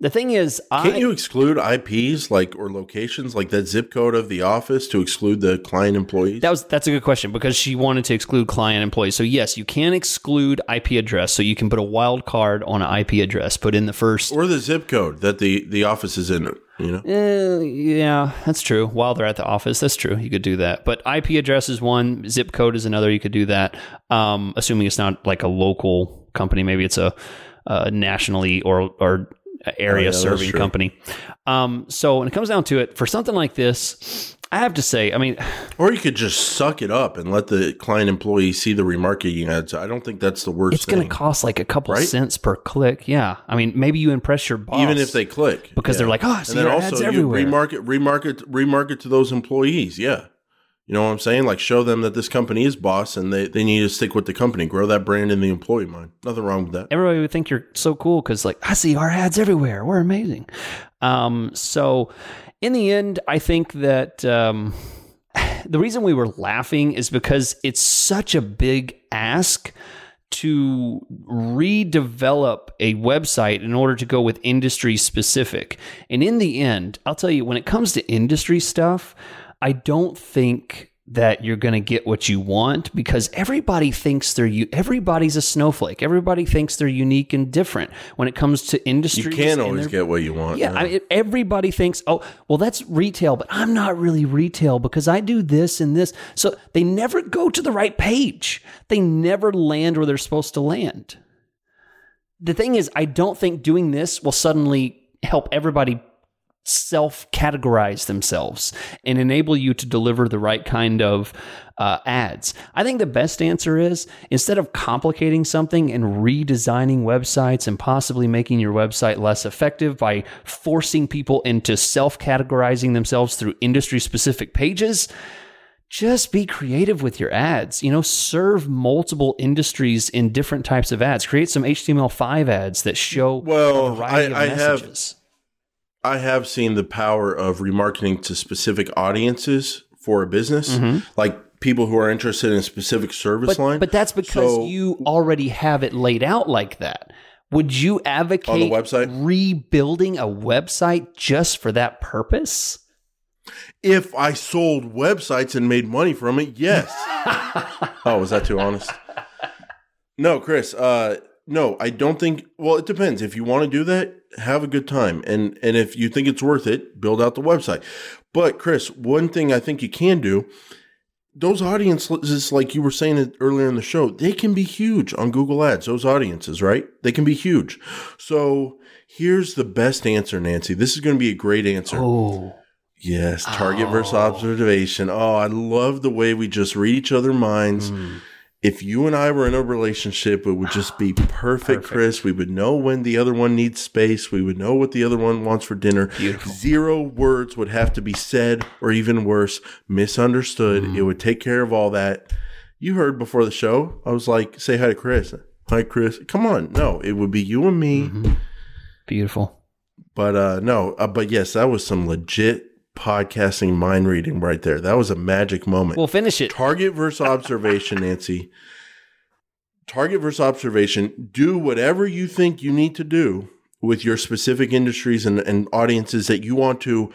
the thing is, Can't I you exclude IPs like or locations like that zip code of the office to exclude the client employees? That was that's a good question because she wanted to exclude client employees. So yes, you can exclude IP address. So you can put a wild card on an IP address, put in the first. or the zip code that the, the office is in. You know, Uh, yeah, that's true. While they're at the office, that's true. You could do that. But IP address is one, zip code is another. You could do that. Um, assuming it's not like a local company, maybe it's a, a nationally or or area Oh, yeah, serving company. Um, so when it comes down to it, for something like this, I have to say, I mean, or you could just suck it up and let the client employee see the remarketing ads. I don't think that's the worst. it's going to cost like a couple Right? cents per click. Yeah, I mean, maybe you impress your boss, even if they click because Yeah. they're like, oh, I see and then also ads you everywhere. remarket remarket remarket to those employees yeah you know what i'm saying? Like show them that this company is boss and they, they need to stick with the company. Grow that brand in the employee mind. Nothing wrong with that. Everybody would think you're so cool because like i see our ads everywhere. We're amazing. Um, so in the end i think that um, the reason we were laughing is because it's such a big ask to redevelop a website in order to go with industry specific. And in the end i'll tell you when it comes to industry stuff i don't think that you're going to get what you want because everybody thinks they're you everybody's a snowflake everybody thinks they're unique and different when it comes to industry you can't always get what you want yeah, I mean, everybody thinks, oh, well, that's retail, but I'm not really retail because I do this and this. So they never go to the right page. They never land where they're supposed to land. The thing is, I don't think doing this will suddenly help everybody self categorize themselves and enable you to deliver the right kind of uh, ads. I think the best answer is instead of complicating something and redesigning websites and possibly making your website less effective by forcing people into self categorizing themselves through industry specific pages. Just be creative with your ads. You know, serve multiple industries in different types of ads. Create some HTML5 ads that show Well, a variety I- I of have- messages. I have seen the power of remarketing to specific audiences for a business like people who are interested in a specific service Mm-hmm. But, line but that's because So- you already have it laid out like that. Would you advocate website? rebuilding a website just for that purpose? if i sold websites and made money from it yes oh was that too honest no chris uh no i don't think well it depends if you want to do that have a good time and and if you think it's worth it build out the website but chris one thing i think you can do those audiences like you were saying earlier in the show they can be huge on google ads those audiences right they can be huge so here's the best answer nancy this is going to be a great answer Oh, Yes, target Oh. versus observation. Oh, I love the way we just read each other minds. Mm. If you and I were in a relationship, it would just be perfect, Perfect. Chris. We would know when the other one needs space. We would know what the other one wants for dinner. Beautiful. Zero words would have to be said, or even worse, misunderstood. Mm. It would take care of all that. You heard before the show, I was like, say hi to Chris. Hi, Chris. Come on. No, it would be you and me. Mm-hmm. beautiful. But uh no, uh, but yes, that was some legit podcasting mind reading right there. That was a magic moment. We'll finish it. Target versus observation, Nancy. Target versus observation. Do whatever you think you need to do with your specific industries and, and audiences that you want to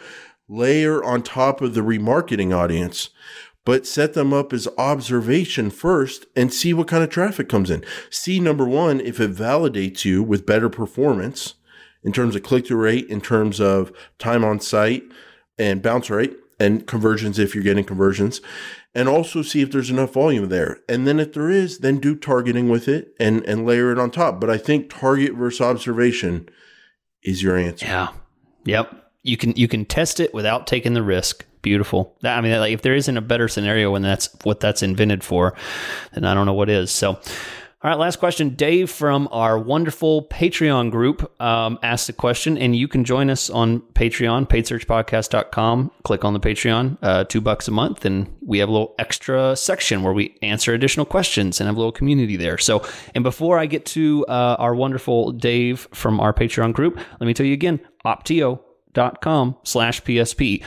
layer on top of the remarketing audience, but set them up as observation first and see what kind of traffic comes in. See number one, if it validates you with better performance in terms of click through rate, in terms of time on site and bounce rate and conversions if you're getting conversions and also see if there's enough volume there. And then if there is, then do targeting with it and, and layer it on top. But I think target versus observation is your answer. Yeah. Yep. You can you can test it without taking the risk. Beautiful. I mean, like if there isn't a better scenario when that's what that's invented for, then I don't know what is. So all right, last question. Dave from our wonderful Patreon group um, asked a question, and you can join us on Patreon, paidsearchpodcast.com. Click on the Patreon, uh, two bucks a month, and we have a little extra section where we answer additional questions and have a little community there. So, and before I get to uh, our wonderful Dave from our Patreon group, let me tell you again, opteo.com slash PSP.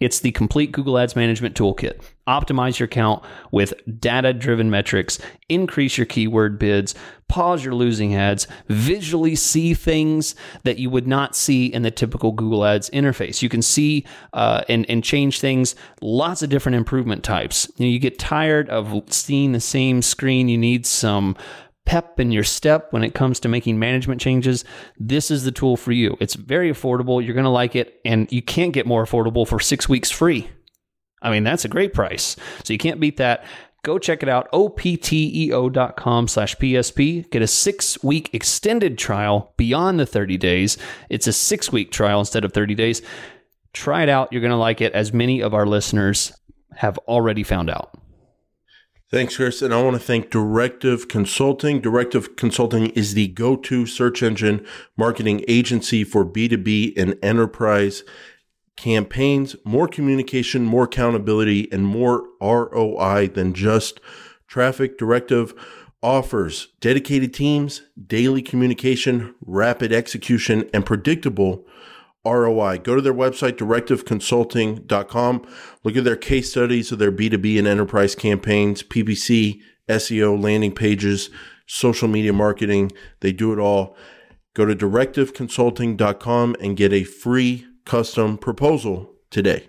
It's the complete Google Ads Management Toolkit. Optimize your account with data driven metrics, increase your keyword bids, pause your losing ads, visually see things that you would not see in the typical Google Ads interface. You can see uh, and, and change things, lots of different improvement types. You, know, you get tired of seeing the same screen, you need some pep in your step when it comes to making management changes, this is the tool for you. It's very affordable. You're going to like it, and you can't get more affordable for six weeks free. I mean, that's a great price. So you can't beat that. Go check it out, opteo.com slash PSP. Get a six week extended trial beyond the 30 days. It's a six week trial instead of 30 days. Try it out. You're going to like it, as many of our listeners have already found out. Thanks, Chris. And I want to thank Directive Consulting. Directive Consulting is the go to search engine marketing agency for B2B and enterprise campaigns. More communication, more accountability, and more ROI than just traffic. Directive offers dedicated teams, daily communication, rapid execution, and predictable ROI. Go to their website, directiveconsulting.com. Look at their case studies of their B2B and enterprise campaigns, PPC, SEO, landing pages, social media marketing. They do it all. Go to directiveconsulting.com and get a free custom proposal today.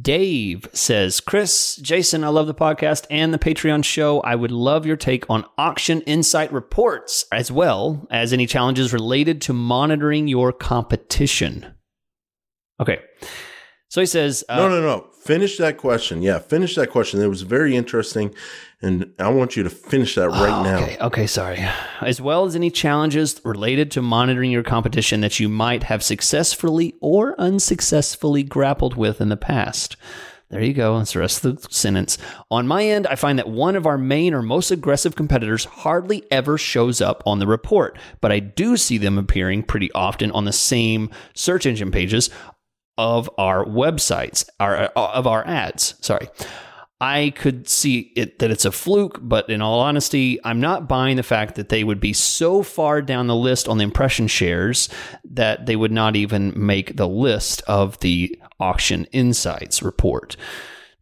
Dave says, Chris, Jason, I love the podcast and the Patreon show. I would love your take on auction insight reports as well as any challenges related to monitoring your competition. Okay. So he says, uh, No, no, no. Finish that question. Yeah, finish that question. It was very interesting. And I want you to finish that right oh, okay, now. Okay, sorry. As well as any challenges related to monitoring your competition that you might have successfully or unsuccessfully grappled with in the past. There you go. That's the rest of the sentence. On my end, I find that one of our main or most aggressive competitors hardly ever shows up on the report, but I do see them appearing pretty often on the same search engine pages of our websites, our, uh, of our ads. Sorry. I could see it that it's a fluke, but in all honesty, I'm not buying the fact that they would be so far down the list on the impression shares that they would not even make the list of the auction insights report.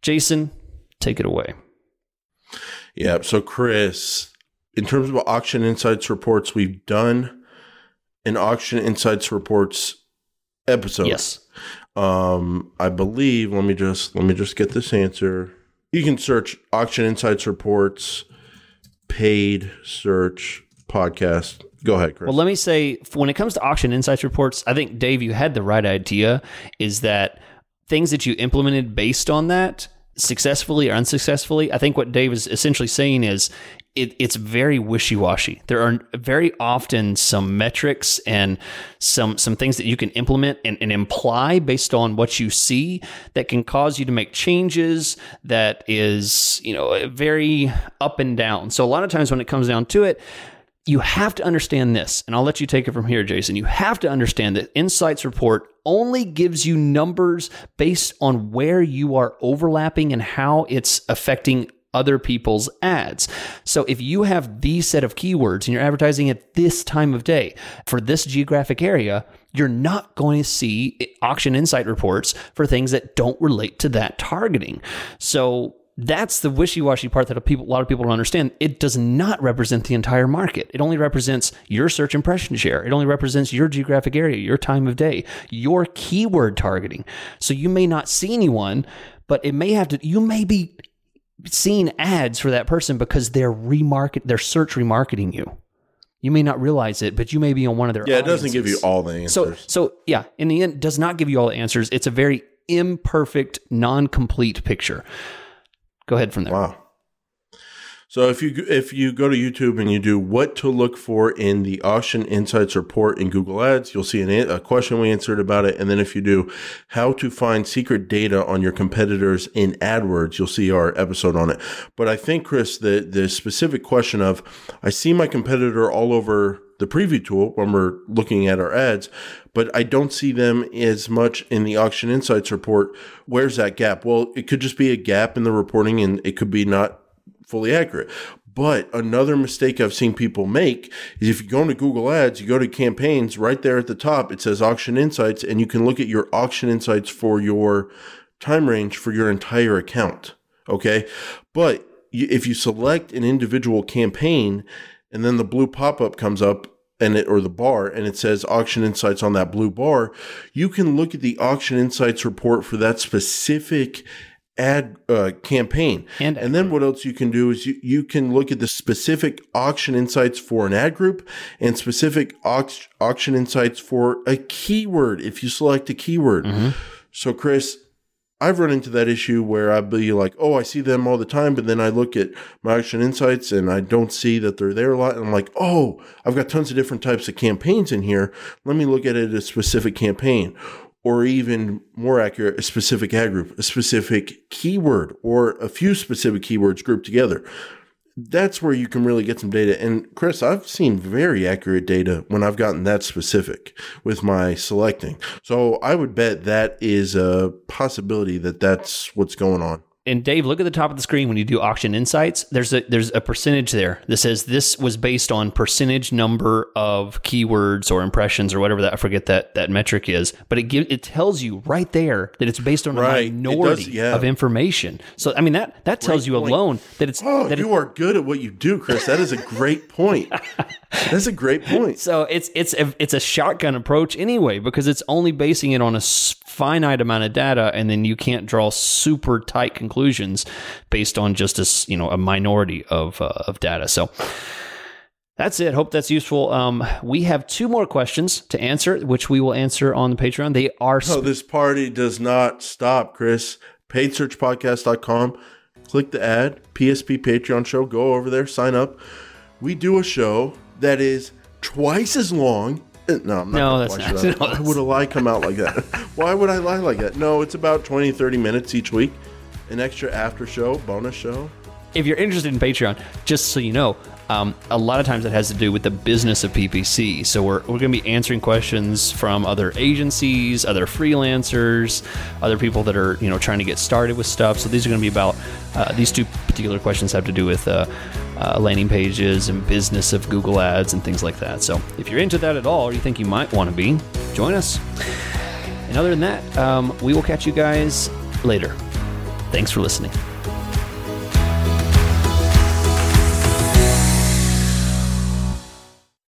Jason, take it away. Yeah. So, Chris, in terms of auction insights reports, we've done an auction insights reports episode. Yes. Um, I believe. Let me just let me just get this answer you can search auction insights reports, paid search podcast. Go ahead, Chris. Well, let me say when it comes to auction insights reports, I think Dave, you had the right idea. Is that things that you implemented based on that successfully or unsuccessfully? I think what Dave is essentially saying is it, it's very wishy-washy. There are very often some metrics and some some things that you can implement and, and, imply based on what you see that can cause you to make changes that is, you know, very up and down. So a lot of times when it comes down to it, you have to understand this, and I'll let you take it from here, Jason. You have to understand that Insights Report only gives you numbers based on where you are overlapping and how it's affecting other people's ads. So if you have these set of keywords and you're advertising at this time of day for this geographic area, you're not going to see auction insight reports for things that don't relate to that targeting. So that's the wishy-washy part that a, people, a lot of people don't understand. It does not represent the entire market. It only represents your search impression share. It only represents your geographic area, your time of day, your keyword targeting. So you may not see anyone, but it may have to. You may be seeing ads for that person because they're remarket, they're search remarketing you. You may not realize it, but you may be on one of their. Yeah, it doesn't give you all the answers. So, so yeah, in the end, does not give you all the answers. It's a very imperfect, non-complete picture. Go ahead from there. Wow. So if you if you go to YouTube and you do what to look for in the auction insights report in Google Ads, you'll see an, a question we answered about it. And then if you do how to find secret data on your competitors in AdWords, you'll see our episode on it. But I think Chris, the the specific question of I see my competitor all over the preview tool when we're looking at our ads, but I don't see them as much in the auction insights report. Where's that gap? Well, it could just be a gap in the reporting and it could be not fully accurate. But another mistake I've seen people make is if you go into Google Ads, you go to campaigns, right there at the top, it says auction insights, and you can look at your auction insights for your time range for your entire account. Okay. But if you select an individual campaign and then the blue pop up comes up, and it, or the bar and it says auction insights on that blue bar, you can look at the auction insights report for that specific ad uh, campaign. And- and then what else you can do is you, you can look at the specific auction insights for an ad group and specific aux- auction insights for a keyword if you select a keyword. So Chris, I've run into that issue where I'd be like, oh, I see them all the time, but then I look at my auction insights and I don't see that they're there a lot. And I'm like, oh, I've got tons of different types of campaigns in here. Let me look at it a specific campaign. Or even more accurate, a specific ad group, a specific keyword, or a few specific keywords grouped together. That's where you can really get some data. And Chris, I've seen very accurate data when I've gotten that specific with my selecting. So I would bet that is a possibility that that's what's going on. And Dave, look at the top of the screen when you do auction insights. There's a there's a percentage there that says this was based on percentage number of keywords or impressions or whatever that I forget that that metric is. But it gives it tells you right there that it's based on Right. a minority does, yeah. of information. So I mean that that tells you point. alone that it's Oh, that it- you are good at what you do, Chris. That is a great point. That's a great point. So it's it's a, it's a shotgun approach anyway because it's only basing it on a finite amount of data, and then you can't draw super tight conclusions based on just a you know a minority of uh, of data. So that's it. Hope that's useful. Um, we have two more questions to answer, which we will answer on the Patreon. They are So Oh, this party does not stop, Chris. PaidSearchPodcast.com. Click the ad, PSP Patreon show. Go over there, sign up. We do a show that is twice as long. Uh, No, I'm not No, that's not- that. no, Why would a lie come out like that? Why would I lie like that? No, it's about 20, 30 minutes each week. An extra after show, bonus show. if you're interested in Patreon, just so you know, um, a lot of times it has to do with the business of PPC. So we're, we're going to be answering questions from other agencies, other freelancers, other people that are you know trying to get started with stuff. So these are going to be about uh, these two particular questions have to do with uh, uh, landing pages and business of Google Ads and things like that. So if you're into that at all, or you think you might want to be, join us. And other than that, um, we will catch you guys later. Thanks for listening.